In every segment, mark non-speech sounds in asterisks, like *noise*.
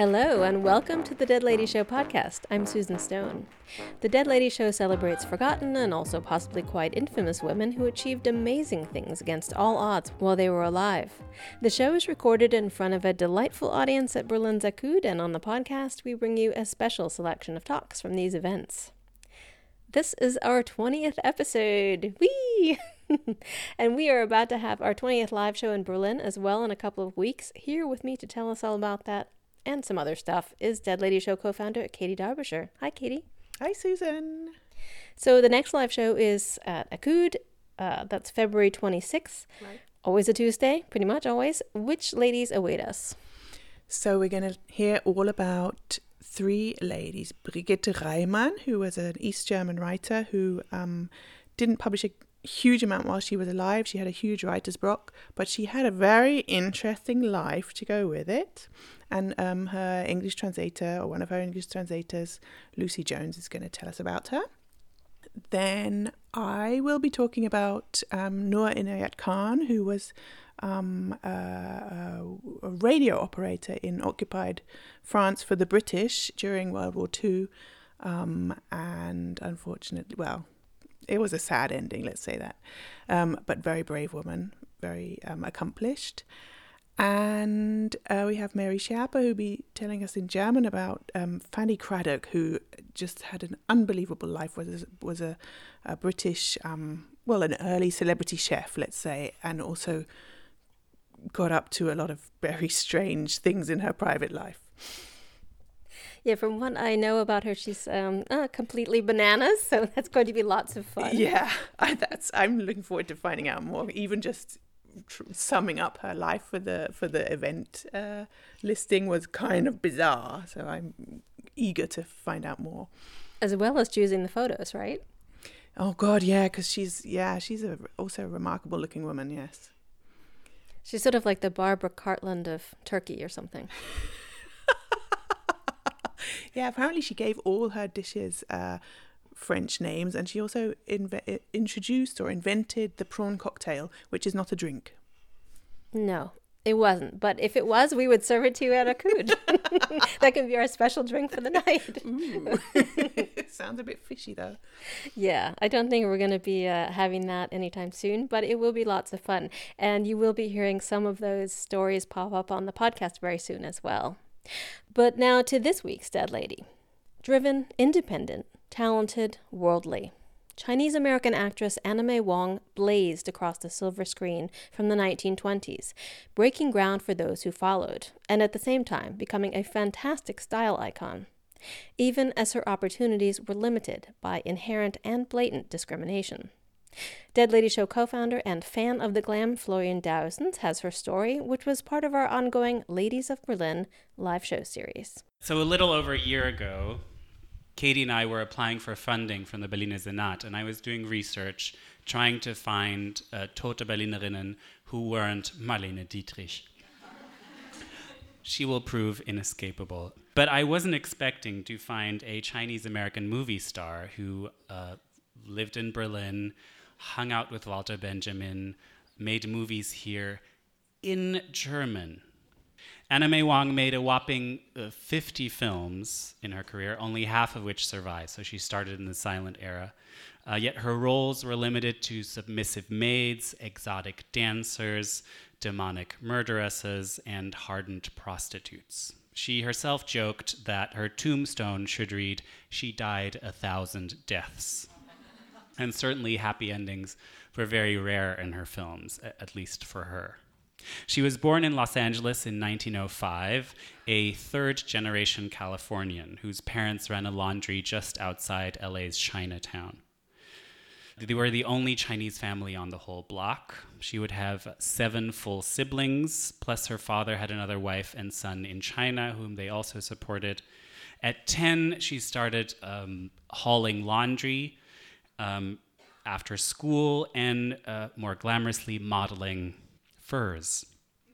Hello, and welcome to the Dead Lady Show podcast. I'm Susan Stone. The Dead Lady Show celebrates forgotten and also possibly quite infamous women who achieved amazing things against all odds while they were alive. The show is recorded in front of a delightful audience at Berlin Zakud, and on the podcast, we bring you a special selection of talks from these events. This is our 20th episode. Whee! *laughs* and we are about to have our 20th live show in Berlin as well in a couple of weeks. Here with me to tell us all about that and some other stuff is Dead Lady Show co founder Katie Derbyshire. Hi, Katie. Hi, Susan. So the next live show is at Akud. Uh, that's February 26th. Right. Always a Tuesday, pretty much always. Which ladies await us? So we're going to hear all about three ladies. Brigitte Reimann, who was an East German writer who um, didn't publish a huge amount while she was alive. She had a huge writer's block, but she had a very interesting life to go with it. And um, her English translator, or one of her English translators, Lucy Jones, is going to tell us about her. Then I will be talking about um, Noor Inayat Khan, who was um, a, a, radio operator in occupied France for the British during World War II. Um, and unfortunately, well, it was a sad ending, let's say that. Um, but very brave woman, very um, accomplished. And uh, we have Mary Sherpa, who'll be telling us in German about um, Fanny Cradock, who just had an unbelievable life, was, was a, a British, um, well, an early celebrity chef, let's say, and also got up to a lot of very *laughs* strange things in her private life. Yeah, from what I know about her, she's um, uh, completely bananas. So that's going to be lots of fun. Yeah, *laughs* I, that's. I'm looking forward to finding out more. Even just tr- summing up her life for the for the event uh, listing was kind of bizarre. So I'm eager to find out more. As well as choosing the photos, right? Oh God, yeah, because she's yeah she's a, also a remarkable looking woman. Yes. She's sort of like the Barbara Cartland of Turkey or something. *laughs* *laughs* yeah, apparently she gave all her dishes uh, French names, and she also inve- introduced or invented the prawn cocktail, which is not a drink. No, it wasn't. But if it was, we would serve it to you at Akud. *laughs* that could be our special drink for the night. *laughs* Sounds a bit fishy, though. Yeah, I don't think we're going to be uh, having that anytime soon, but it will be lots of fun. And you will be hearing some of those stories pop up on the podcast very soon as well. But now to this week's Dead Lady. Driven, independent, talented, worldly. Chinese American actress Anna May Wong blazed across the silver screen from the 1920s, breaking ground for those who followed, and at the same time becoming a fantastic style icon, even as her opportunities were limited by inherent and blatant discrimination. Dead Lady Show co founder and fan of the glam Florian Duijsens has her story, which was part of our ongoing Ladies of Berlin live show series. So, a little over a year ago, Katie and I were applying for funding from the Berliner Senat, and I was doing research trying to find uh, tote Berlinerinnen who weren't Marlene Dietrich. she will prove inescapable. But I wasn't expecting to find a Chinese American movie star who uh, lived in Berlin, hung out with Walter Benjamin, made movies here in German. Anna May Wong made a whopping uh, 50 films in her career, only half of which survived, So she started in the silent era. Uh, yet her roles were limited to submissive maids, exotic dancers, demonic murderesses, and hardened prostitutes. She herself joked that her tombstone should read, She died a thousand deaths and certainly happy endings were very rare in her films, at least for her. She was born in Los Angeles in 1905, a third generation Californian whose parents ran a laundry just outside LA's Chinatown. They were the only Chinese family on the whole block. She would have seven full siblings, plus her father had another wife and son in China, whom they also supported. At 10, she started um, hauling laundry um, after school and uh, more glamorously modeling furs.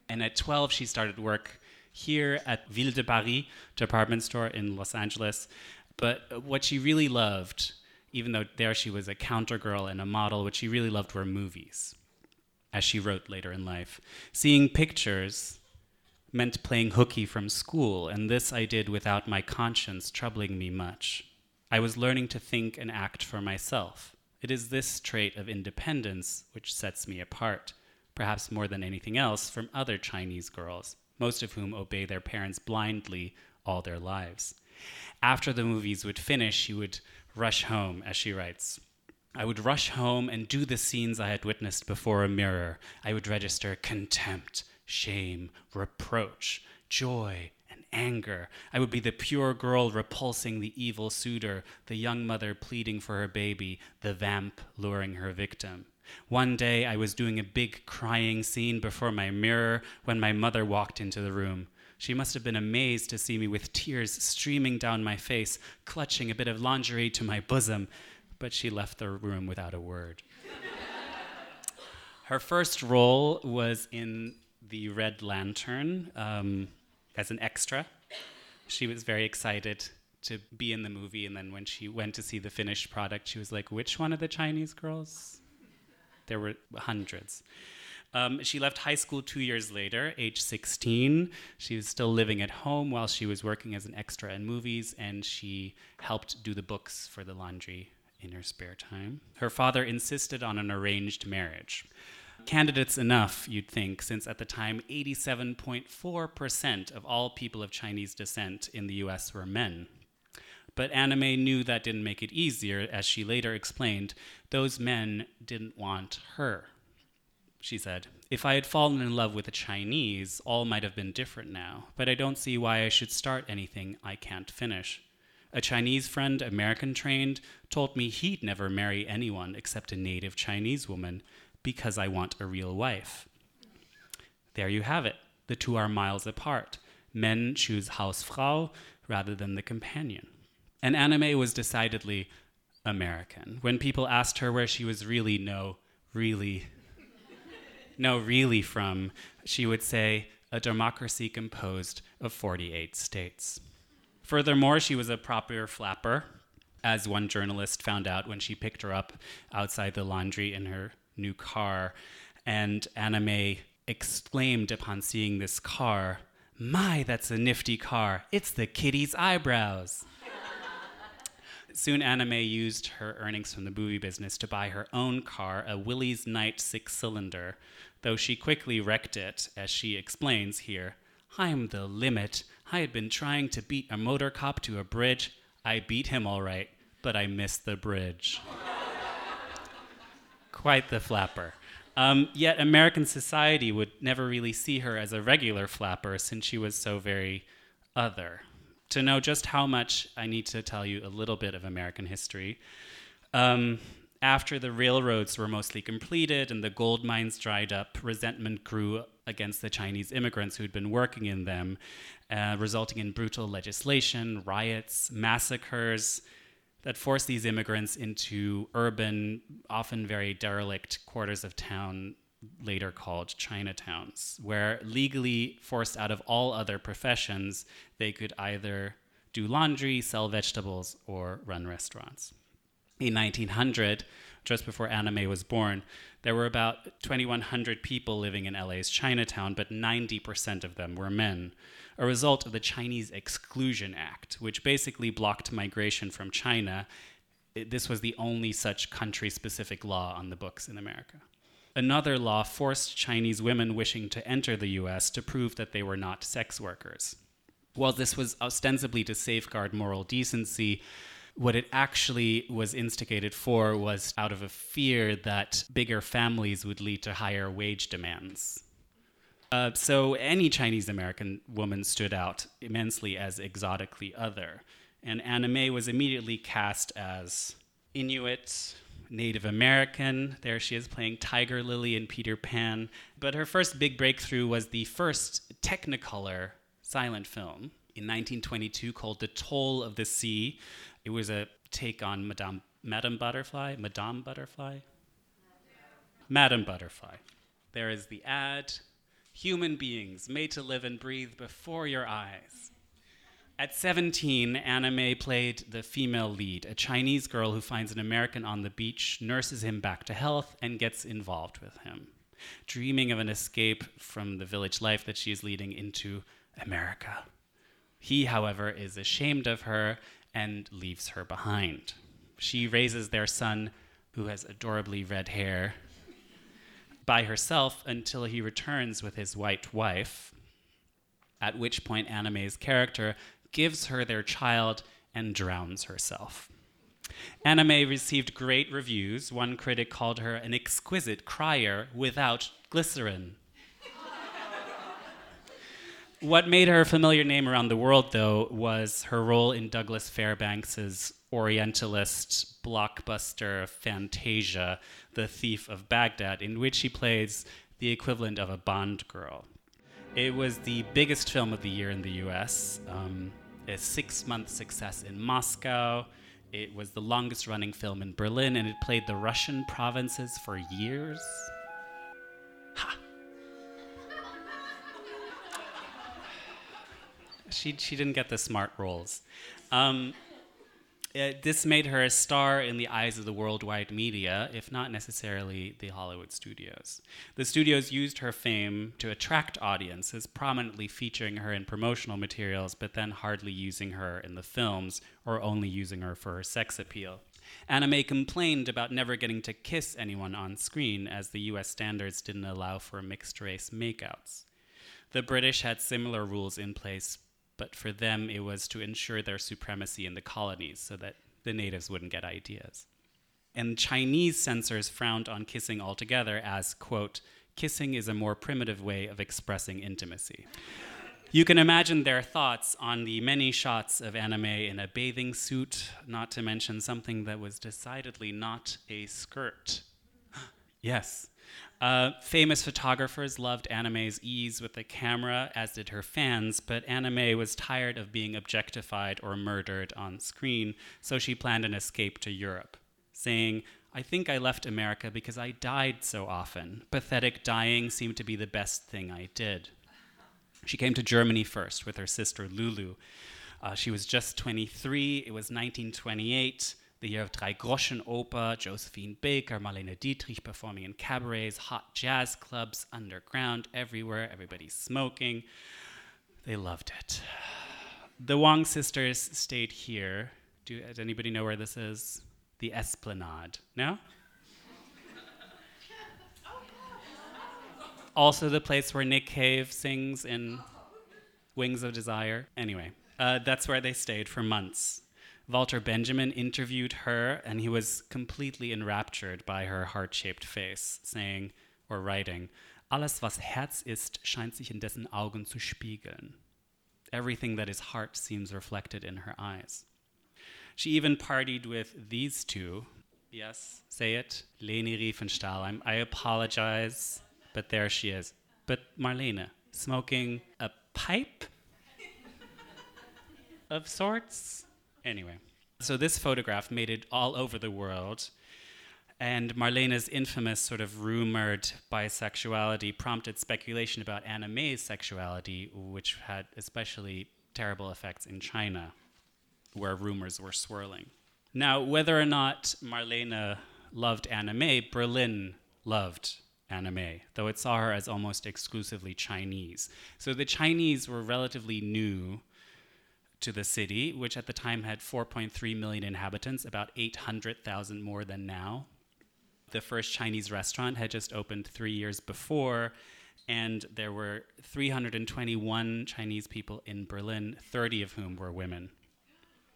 And at 12, she started work here at Ville de Paris department store in Los Angeles. But what she really loved, even though there she was a counter girl and a model, what she really loved were movies, as she wrote later in life. Seeing pictures meant playing hooky from school, and this I did without my conscience troubling me much. I was learning to think and act for myself. It is this trait of independence which sets me apart, perhaps more than anything else, from other Chinese girls, most of whom obey their parents blindly all their lives. After the movies would finish, she would rush home, as she writes. I would rush home and do the scenes I had witnessed before a mirror. I would register contempt, shame, reproach, joy, anger. I would be the pure girl repulsing the evil suitor, the young mother pleading for her baby, the vamp luring her victim. One day I was doing a big crying scene before my mirror when my mother walked into the room. She must have been amazed to see me with tears streaming down my face, clutching a bit of lingerie to my bosom, but she left the room without a word. Her first role was in The Red Lantern um, as an extra. She was very excited to be in the movie, and then when she went to see the finished product, she was like, Which one of the Chinese girls? There were hundreds. Um, she left high school two years later, age 16. She was still living at home while she was working as an extra in movies, and she helped do the books for the laundry in her spare time. Her father insisted on an arranged marriage. Candidates enough, you'd think, since at the time 87.4% of all people of Chinese descent in the US were men. But May knew that didn't make it easier, as she later explained, those men didn't want her. She said, If I had fallen in love with a Chinese, all might have been different now, but I don't see why I should start anything I can't finish. A Chinese friend, American trained, told me he'd never marry anyone except a native Chinese woman because I want a real wife. There you have it. The two are miles apart. Men choose Hausfrau rather than the companion. And Anna May was decidedly American. When people asked her where she was really, no, really, no, really from, she would say, a democracy composed of 48 states. Furthermore, she was a proper flapper, as one journalist found out when she picked her up outside the laundry in her new car. And Anna May exclaimed upon seeing this car, My, that's a nifty car. It's the kitty's eyebrows. Soon Anna May used her earnings from the movie business to buy her own car, a Willys Knight six cylinder, though she quickly wrecked it, as she explains here. I'm the limit. I had been trying to beat a motor cop to a bridge. I beat him all right, but I missed the bridge. Quite the flapper. Um, yet American society would never really see her as a regular flapper since she was so very other. To know just how much, I need to tell you a little bit of American history. Um, after the railroads were mostly completed and the gold mines dried up, resentment grew against the Chinese immigrants who'd been working in them, uh, resulting in brutal legislation, riots, massacres that forced these immigrants into urban, often very derelict quarters of town, later called Chinatowns, where legally forced out of all other professions, they could either do laundry, sell vegetables, or run restaurants. In 1900, just before Anna May was born, there were about 2,100 people living in LA's Chinatown, but 90% of them were men, a result of the Chinese Exclusion Act, which basically blocked migration from China. This was the only such country specific law on the books in America. Another law forced Chinese women wishing to enter the US to prove that they were not sex workers. While this was ostensibly to safeguard moral decency, what it actually was instigated for was out of a fear that bigger families would lead to higher wage demands. Uh, so any Chinese American woman stood out immensely as exotically other. And Anna May was immediately cast as Inuit, Native American. There she is playing Tiger Lily in Peter Pan. But her first big breakthrough was the first Technicolor silent film in 1922 called The Toll of the Sea. It was a take on Madame, Madame Butterfly. Madame Butterfly? Madame Butterfly. There is the ad human beings made to live and breathe before your eyes. At 17, Anna May played the female lead, a Chinese girl who finds an American on the beach, nurses him back to health, and gets involved with him. dreaming of an escape from the village life that she is leading into America. He, however, is ashamed of her and leaves her behind. She raises their son, who has adorably red hair, by herself until he returns with his white wife, at which point Anna May's character gives her their child and drowns herself. May received great reviews. One critic called her an exquisite crier without glycerin. What made her a familiar name around the world, though, was her role in Douglas Fairbanks's Orientalist blockbuster Fantasia, The Thief of Baghdad, in which she plays the equivalent of a Bond girl. It was the biggest film of the year in the US, um, a six month success in Moscow. It was the longest running film in Berlin, and it played the Russian provinces for years. Ha! She, she didn't get the smart roles. Um, it, this made her a star in the eyes of the worldwide media, if not necessarily the Hollywood studios. The studios used her fame to attract audiences, prominently featuring her in promotional materials, but then hardly using her in the films or only using her for her sex appeal. May complained about never getting to kiss anyone on screen, as the US standards didn't allow for mixed race makeouts. The British had similar rules in place, but for them it was to ensure their supremacy in the colonies so that the natives wouldn't get ideas. And Chinese censors frowned on kissing altogether as, quote, kissing is a more primitive way of expressing intimacy. You can imagine their thoughts on the many shots of Anna May in a bathing suit, not to mention something that was decidedly not a skirt. *gasps* yes, uh, famous photographers loved Anna May's ease with the camera, as did her fans, but May was tired of being objectified or murdered on screen, so she planned an escape to Europe, saying, I think I left America because I died so often. Pathetic dying seemed to be the best thing I did. She came to Germany first with her sister Lulu. Uh, she was just 23, it was 1928 the year of Drei Groschen Oper, Josephine Baker, Marlene Dietrich performing in cabarets, hot jazz clubs, underground, everywhere, everybody's smoking. They loved it. The Wong sisters stayed here. Do, does anybody know where this is? The Esplanade. No? *laughs* also, the place where Nick Cave sings in Wings of Desire. Anyway, uh, that's where they stayed for months. Walter Benjamin interviewed her, and he was completely enraptured by her heart shaped face, saying or writing, Alles, was Herz ist, scheint sich in dessen Augen zu spiegeln. Everything that is heart seems reflected in her eyes. She even partied with these two. Yes, say it. Leni Riefenstahl. I'm, I apologize, but there she is. But Marlene, smoking a pipe of sorts? Anyway, so this photograph made it all over the world. And Marlena's infamous sort of rumored bisexuality prompted speculation about Anna May's sexuality, which had especially terrible effects in China, where rumors were swirling. Now, whether or not Marlena loved Anna May, Berlin loved Anna May, though it saw her as almost exclusively Chinese. So the Chinese were relatively new to the city, which at the time had 4.3 million inhabitants, about 800,000 more than now. The first Chinese restaurant had just opened three years before, and there were 321 Chinese people in Berlin, 30 of whom were women.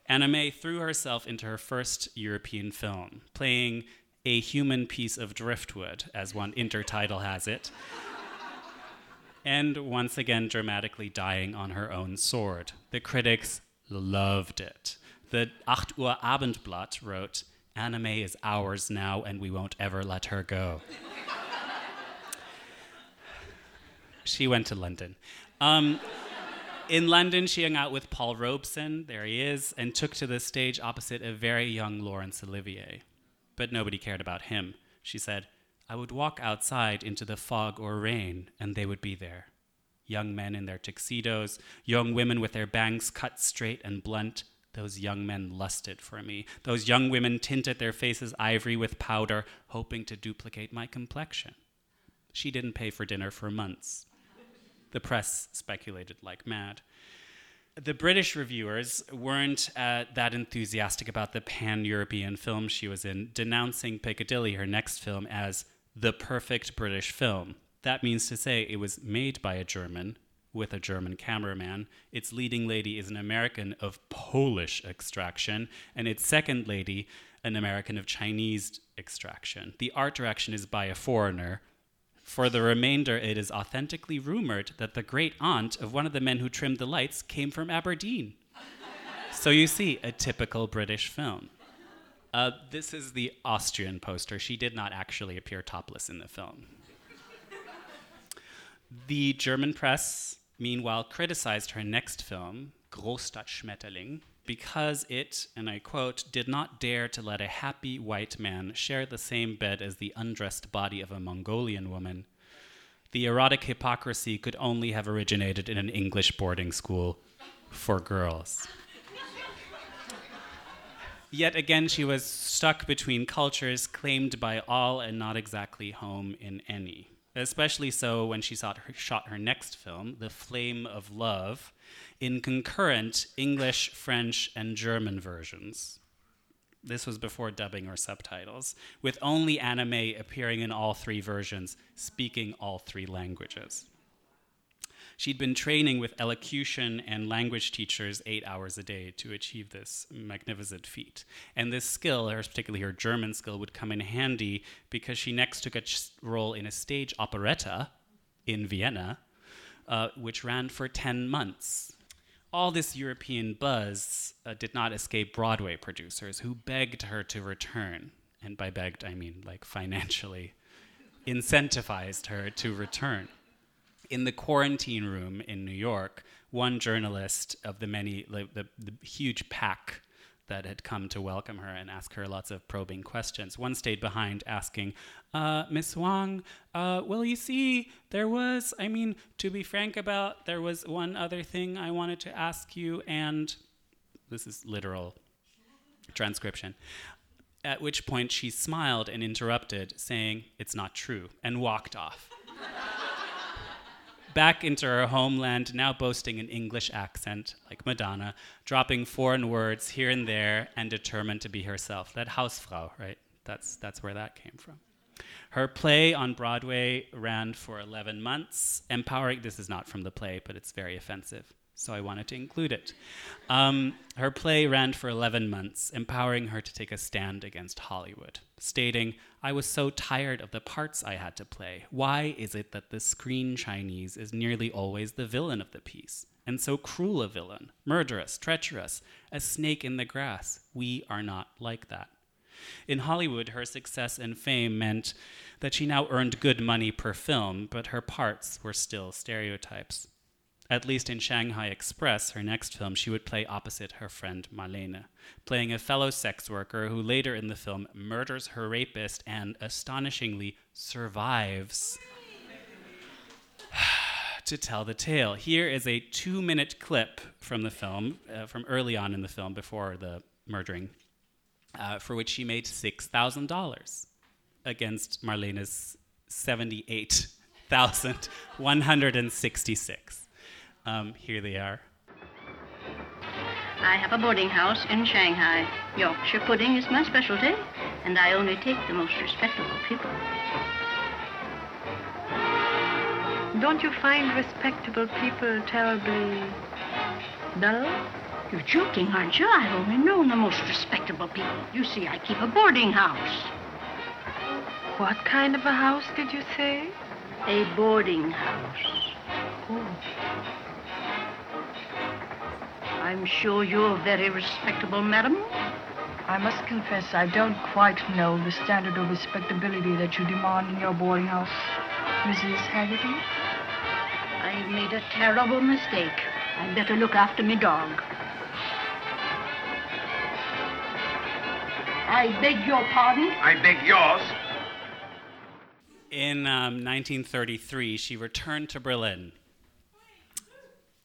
Anna May threw herself into her first European film, playing a human piece of driftwood, as one intertitle has it and once again dramatically dying on her own sword. The critics loved it. The 8 Uhr Abendblatt wrote, Anna May is ours now and we won't ever let her go. she went to London. Um, in London, she hung out with Paul Robeson, there he is, and took to the stage opposite a very young Laurence Olivier. But nobody cared about him. She said, I would walk outside into the fog or rain, and they would be there. Young men in their tuxedos, young women with their bangs cut straight and blunt. Those young men lusted for me. Those young women tinted their faces ivory with powder, hoping to duplicate my complexion. She didn't pay for dinner for months. The press speculated like mad. The British reviewers weren't uh, that enthusiastic about the pan European film she was in, denouncing Piccadilly, her next film, as the perfect British film. That means to say it was made by a German with a German cameraman. Its leading lady is an American of Polish extraction, and its second lady, an American of Chinese extraction. The art direction is by a foreigner. For the remainder, it is authentically rumored that the great aunt of one of the men who trimmed the lights came from Aberdeen. so you see, a typical British film. Uh, this is the Austrian poster. She did not actually appear topless in the film. the German press meanwhile criticized her next film, Großstadt Schmetterling, because it, and I quote, did not dare to let a happy white man share the same bed as the undressed body of a Mongolian woman. The erotic hypocrisy could only have originated in an English boarding school for girls. Yet again, she was stuck between cultures claimed by all and not exactly home in any especially so when she her, shot her next film, The Flame of Love, in concurrent English, French, and German versions. This was before dubbing or subtitles, with only Anna May appearing in all three versions, speaking all three languages. She'd been training with elocution and language teachers eight hours a day to achieve this magnificent feat. And this skill, particularly her German skill, would come in handy because she next took a role in a stage operetta in Vienna, uh, which ran for 10 months. All this European buzz uh, did not escape Broadway producers who begged her to return. And by begged, I mean like financially incentivized her to return in the quarantine room in New York, one journalist of the many, the, the, huge pack that had come to welcome her and ask her lots of probing questions. One stayed behind asking, uh, Miss Wong, uh, well, you see, there was, I mean, to be frank about, there was one other thing I wanted to ask you, and this is literal transcription. At which point she smiled and interrupted, saying, It's not true, and walked off *laughs* back into her homeland, now boasting an English accent like Madonna, dropping foreign words here and there, and determined to be herself. That Hausfrau, right? That's, that's where that came from. Her play on Broadway ran for 11 months, empowering, this is not from the play, but it's very offensive so I wanted to include it. Um, her play ran for 11 months, empowering her to take a stand against Hollywood, stating, I was so tired of the parts I had to play. Why is it that the screen Chinese is nearly always the villain of the piece? And so cruel a villain, murderous, treacherous, a snake in the grass. We are not like that. In Hollywood, her success and fame meant that she now earned good money per film, but her parts were still stereotypes. At least in Shanghai Express, her next film, she would play opposite her friend Marlene, playing a fellow sex worker who later in the film murders her rapist and astonishingly survives *sighs* to tell the tale. Here is a two minute clip from the film, uh, from early on in the film before the murdering, uh, for which she made $6,000 against Marlene's 78,166. Um, here they are. I have a boarding house in Shanghai. Yorkshire pudding is my specialty, and I only take the most respectable people. Don't you find respectable people terribly dull? You're joking, aren't you? I've only known the most respectable people. You see, I keep a boarding house. What kind of a house did you say? A boarding house. Oh. I'm sure you're very respectable, madam. I must confess I don't quite know the standard of respectability that you demand in your boarding house, Mrs. Haggerty. I've made a terrible mistake. I'd better look after me dog. I beg your pardon? I beg yours. In um, 1933, she returned to Berlin.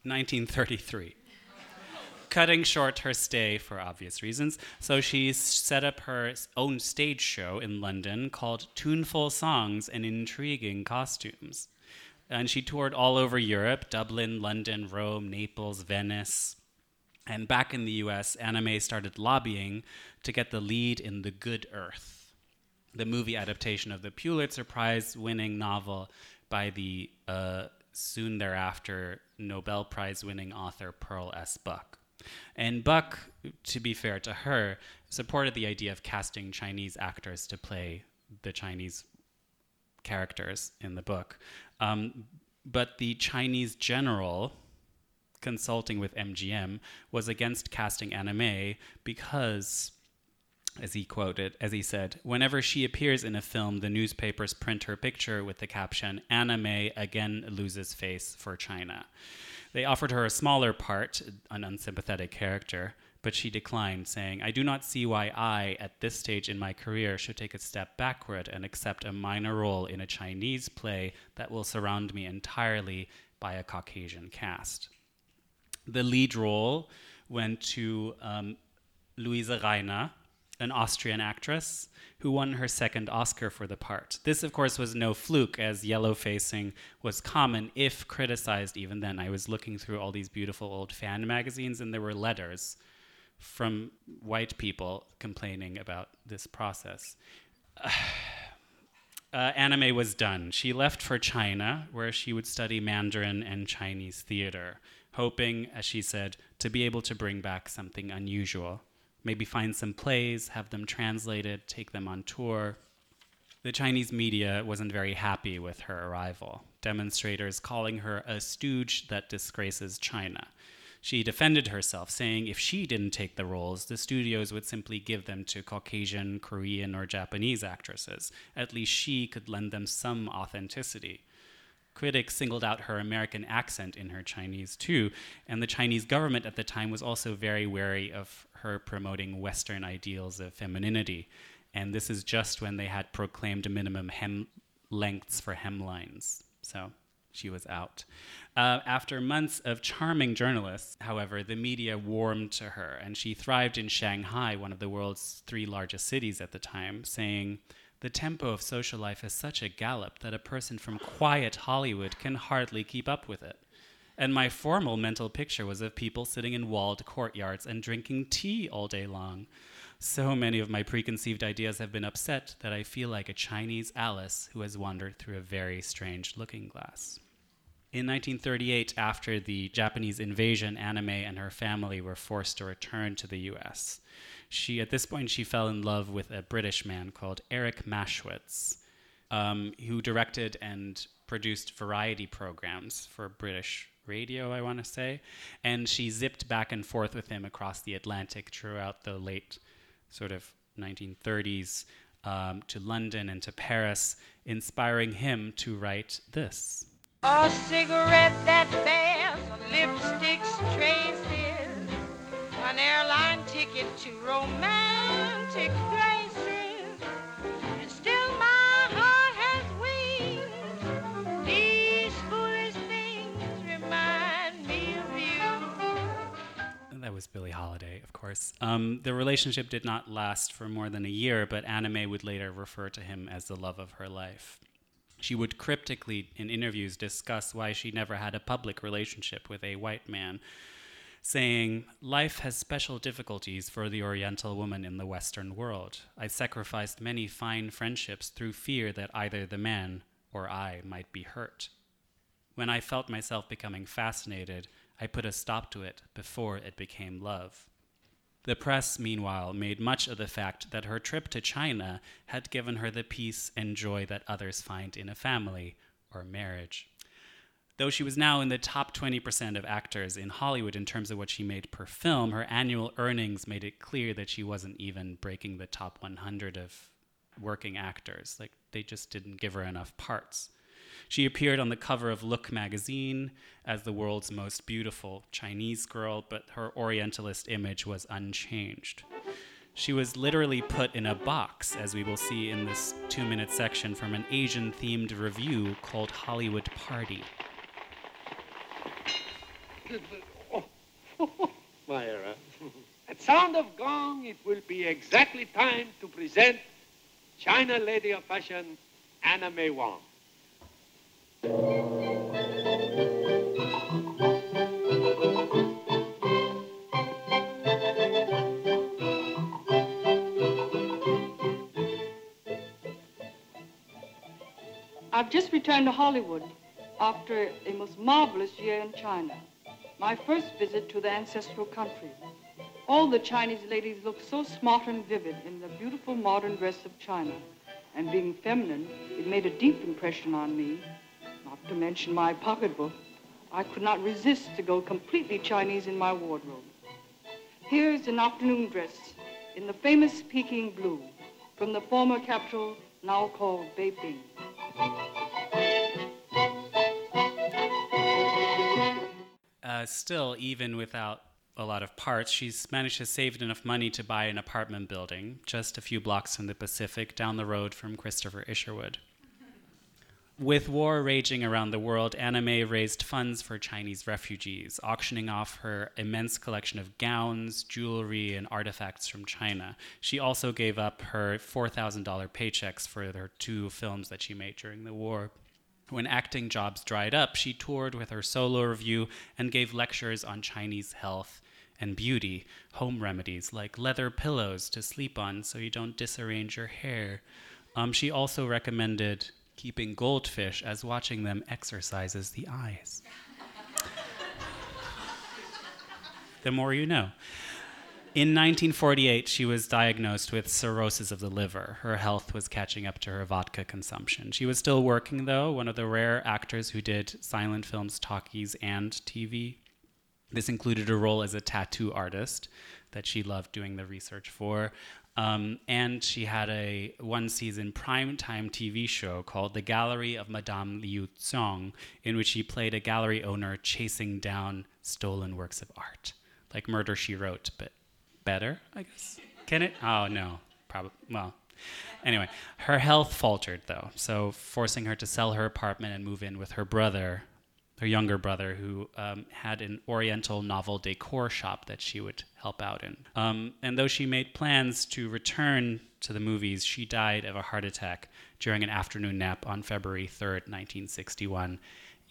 1933 cutting short her stay for obvious reasons. So she set up her own stage show in London called Tuneful Songs and Intriguing Costumes. And she toured all over Europe Dublin, London, Rome, Naples, Venice. And back in the US, May started lobbying to get the lead in The Good Earth, the movie adaptation of the Pulitzer Prize winning novel by the uh, soon thereafter Nobel Prize winning author Pearl S. Buck. And Buck, to be fair to her, supported the idea of casting Chinese actors to play the Chinese characters in the book. Um, but the Chinese general, consulting with MGM, was against casting May because as he quoted, as he said, whenever she appears in a film, the newspapers print her picture with the caption, May again loses face for China. They offered her a smaller part, an unsympathetic character, but she declined, saying, I do not see why I, at this stage in my career, should take a step backward and accept a minor role in a Chinese play that will surround me entirely by a Caucasian cast. The lead role went to um, Luise Rainer, an Austrian actress who won her second Oscar for the part. This, of course, was no fluke, as yellow facing was common, if criticized even then. I was looking through all these beautiful old fan magazines, and there were letters from white people complaining about this process. *sighs* Uh, Anna was done. She left for China, where she would study Mandarin and Chinese theater, hoping, as she said, to be able to bring back something unusual maybe find some plays, have them translated, take them on tour. The Chinese media wasn't very happy with her arrival, demonstrators calling her a stooge that disgraces China. She defended herself, saying if she didn't take the roles, the studios would simply give them to Caucasian, Korean, or Japanese actresses. At least she could lend them some authenticity. Critics singled out her American accent in her Chinese too, and the Chinese government at the time was also very wary of her promoting Western ideals of femininity. And this is just when they had proclaimed a minimum hem lengths for hemlines. So she was out. Uh, after months of charming journalists, however, the media warmed to her, and she thrived in Shanghai, one of the world's three largest cities at the time, saying, The tempo of social life is such a gallop that a person from quiet Hollywood can hardly keep up with it and my formal mental picture was of people sitting in walled courtyards and drinking tea all day long. So many of my preconceived ideas have been upset that I feel like a Chinese Alice who has wandered through a very strange looking glass. In 1938, after the Japanese invasion, May and her family were forced to return to the US. She, at this point, she fell in love with a British man called Eric Maschwitz, um, who directed and produced variety programs for British radio, I want to say. And she zipped back and forth with him across the Atlantic throughout the late sort of 1930s um, to London and to Paris, inspiring him to write this. A cigarette that bears lipstick's traces, an airline ticket to romantic was Billie Holiday, of course. Um, the relationship did not last for more than a year, but Anna May would later refer to him as the love of her life. She would cryptically, in interviews, discuss why she never had a public relationship with a white man, saying, Life has special difficulties for the Oriental woman in the Western world. I sacrificed many fine friendships through fear that either the man or I might be hurt. When I felt myself becoming fascinated, I put a stop to it before it became love. The press, meanwhile, made much of the fact that her trip to China had given her the peace and joy that others find in a family or marriage. Though she was now in the top 20% of actors in Hollywood in terms of what she made per film, her annual earnings made it clear that she wasn't even breaking the top 100 of working actors. Like, they just didn't give her enough parts. She appeared on the cover of Look magazine as the world's most beautiful Chinese girl, but her Orientalist image was unchanged. She was literally put in a box, as we will see in this two minute section from an Asian themed revue called Hollywood Party. *laughs* Myra. *laughs* At sound of gong, it will be exactly time to present China Lady of Fashion, Anna May Wong. I've just returned to Hollywood after a most marvelous year in China. My first visit to the ancestral country. All the Chinese ladies look so smart and vivid in the beautiful modern dress of China. And being feminine, it made a deep impression on me. Not to mention my pocketbook. I could not resist to go completely Chinese in my wardrobe. Here's an afternoon dress in the famous Peking blue from the former capital now called Beiping. Uh, still, even without a lot of parts, she's managed to save enough money to buy an apartment building just a few blocks from the Pacific down the road from Christopher Isherwood. With war raging around the world, Anna May raised funds for Chinese refugees, auctioning off her immense collection of gowns, jewelry, and artifacts from China. She also gave up her $4,000 paychecks for her two films that she made during the war. When acting jobs dried up, she toured with her solo revue and gave lectures on Chinese health and beauty, home remedies like leather pillows to sleep on so you don't disarrange your hair. Um, she also recommended keeping goldfish as watching them exercises the eyes. the more you know. In 1948, she was diagnosed with cirrhosis of the liver. Her health was catching up to her vodka consumption. She was still working, though, one of the rare actors who did silent films, talkies, and TV. This included a role as a tattoo artist that she loved doing the research for. Um, and she had a one season primetime TV show called The Gallery of Madame Liu Tsong, in which she played a gallery owner chasing down stolen works of art. Like Murder She Wrote, but better, I guess. Can it? Oh, no. Probably. Well, anyway, her health faltered, though, so forcing her to sell her apartment and move in with her brother, her younger brother, who um, had an Oriental novel decor shop that she would help out in. Um, and though she made plans to return to the movies, she died of a heart attack during an afternoon nap on February 3rd, 1961,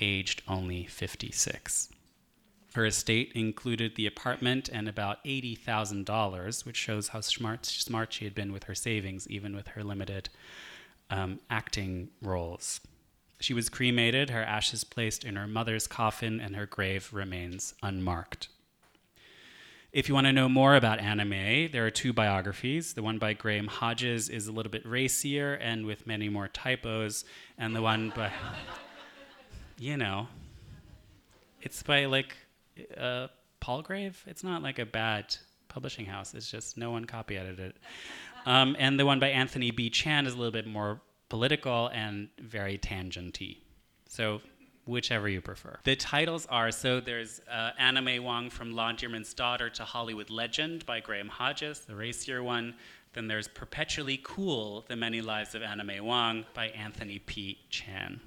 aged only 56. Her estate included the apartment and about $80,000, which shows how smart, smart she had been with her savings, even with her limited um, acting roles. She was cremated, her ashes placed in her mother's coffin, and her grave remains unmarked. If you want to know more about Anna May, there are two biographies. The one by Graham Hodges is a little bit racier and with many more typos, and the one by, *laughs* you know, it's by like uh, Palgrave. It's not like a bad publishing house, it's just no one copy edited it. Um, and the one by Anthony B. Chan is a little bit more political and very tangenty. So whichever you prefer. The titles are so there's uh, May Wong from Laundryman's Daughter to Hollywood Legend by Graham Hodges, the racier one. Then there's Perpetually Cool, The Many Lives of May Wong by Anthony B. Chan.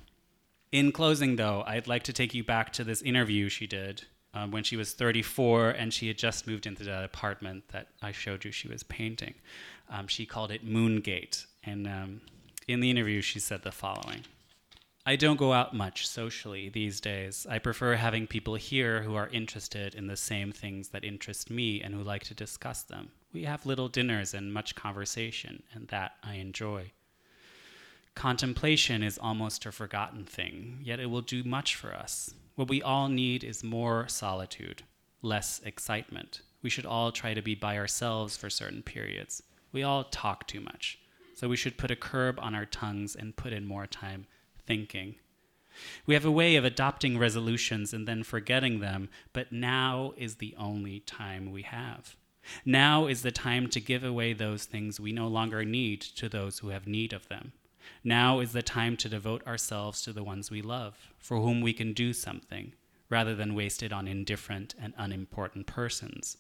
In closing, though, I'd like to take you back to this interview she did um, when she was 34 and she had just moved into that apartment that I showed you she was painting. Um, she called it Moongate. And um, in the interview, she said the following I don't go out much socially these days. I prefer having people here who are interested in the same things that interest me and who like to discuss them. We have little dinners and much conversation, and that I enjoy. Contemplation is almost a forgotten thing, yet it will do much for us. What we all need is more solitude, less excitement. We should all try to be by ourselves for certain periods. We all talk too much. So we should put a curb on our tongues and put in more time thinking. We have a way of adopting resolutions and then forgetting them, but now is the only time we have. Now is the time to give away those things we no longer need to those who have need of them. Now is the time to devote ourselves to the ones we love, for whom we can do something, rather than waste it on indifferent and unimportant persons.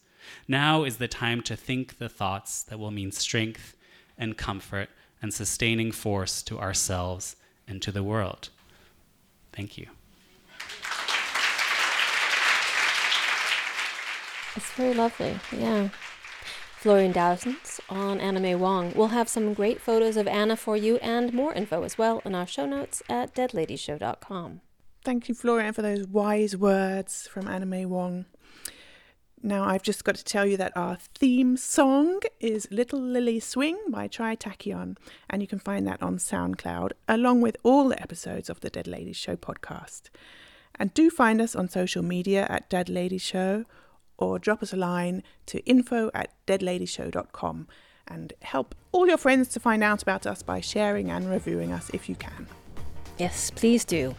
Now is the time to think the thoughts that will mean strength and comfort and sustaining force to ourselves and to the world. Thank you. It's very lovely, yeah. Florian Duijsens on Anna May Wong. We'll have some great photos of Anna for you and more info as well in our show notes at deadladyshow.com. Thank you, Florian, for those wise words from Anna May Wong. Now, I've just got to tell you that our theme song is Little Lily Swing by Tri Tachyon, and you can find that on SoundCloud, along with all the episodes of the Dead Ladies Show podcast. And do find us on social media at Dead Ladies Show or drop us a line to info at deadladyshow.com and help all your friends to find out about us by sharing and reviewing us if you can. Yes, please do.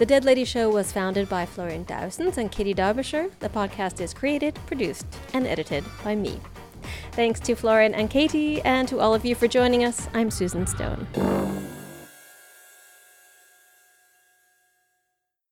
The Dead Ladies Show was founded by Florian Duijsens and Katy Derbyshire. The podcast is created, produced, and edited by me. Thanks to Florian and Katy, and to all of you for joining us. I'm Susan Stone.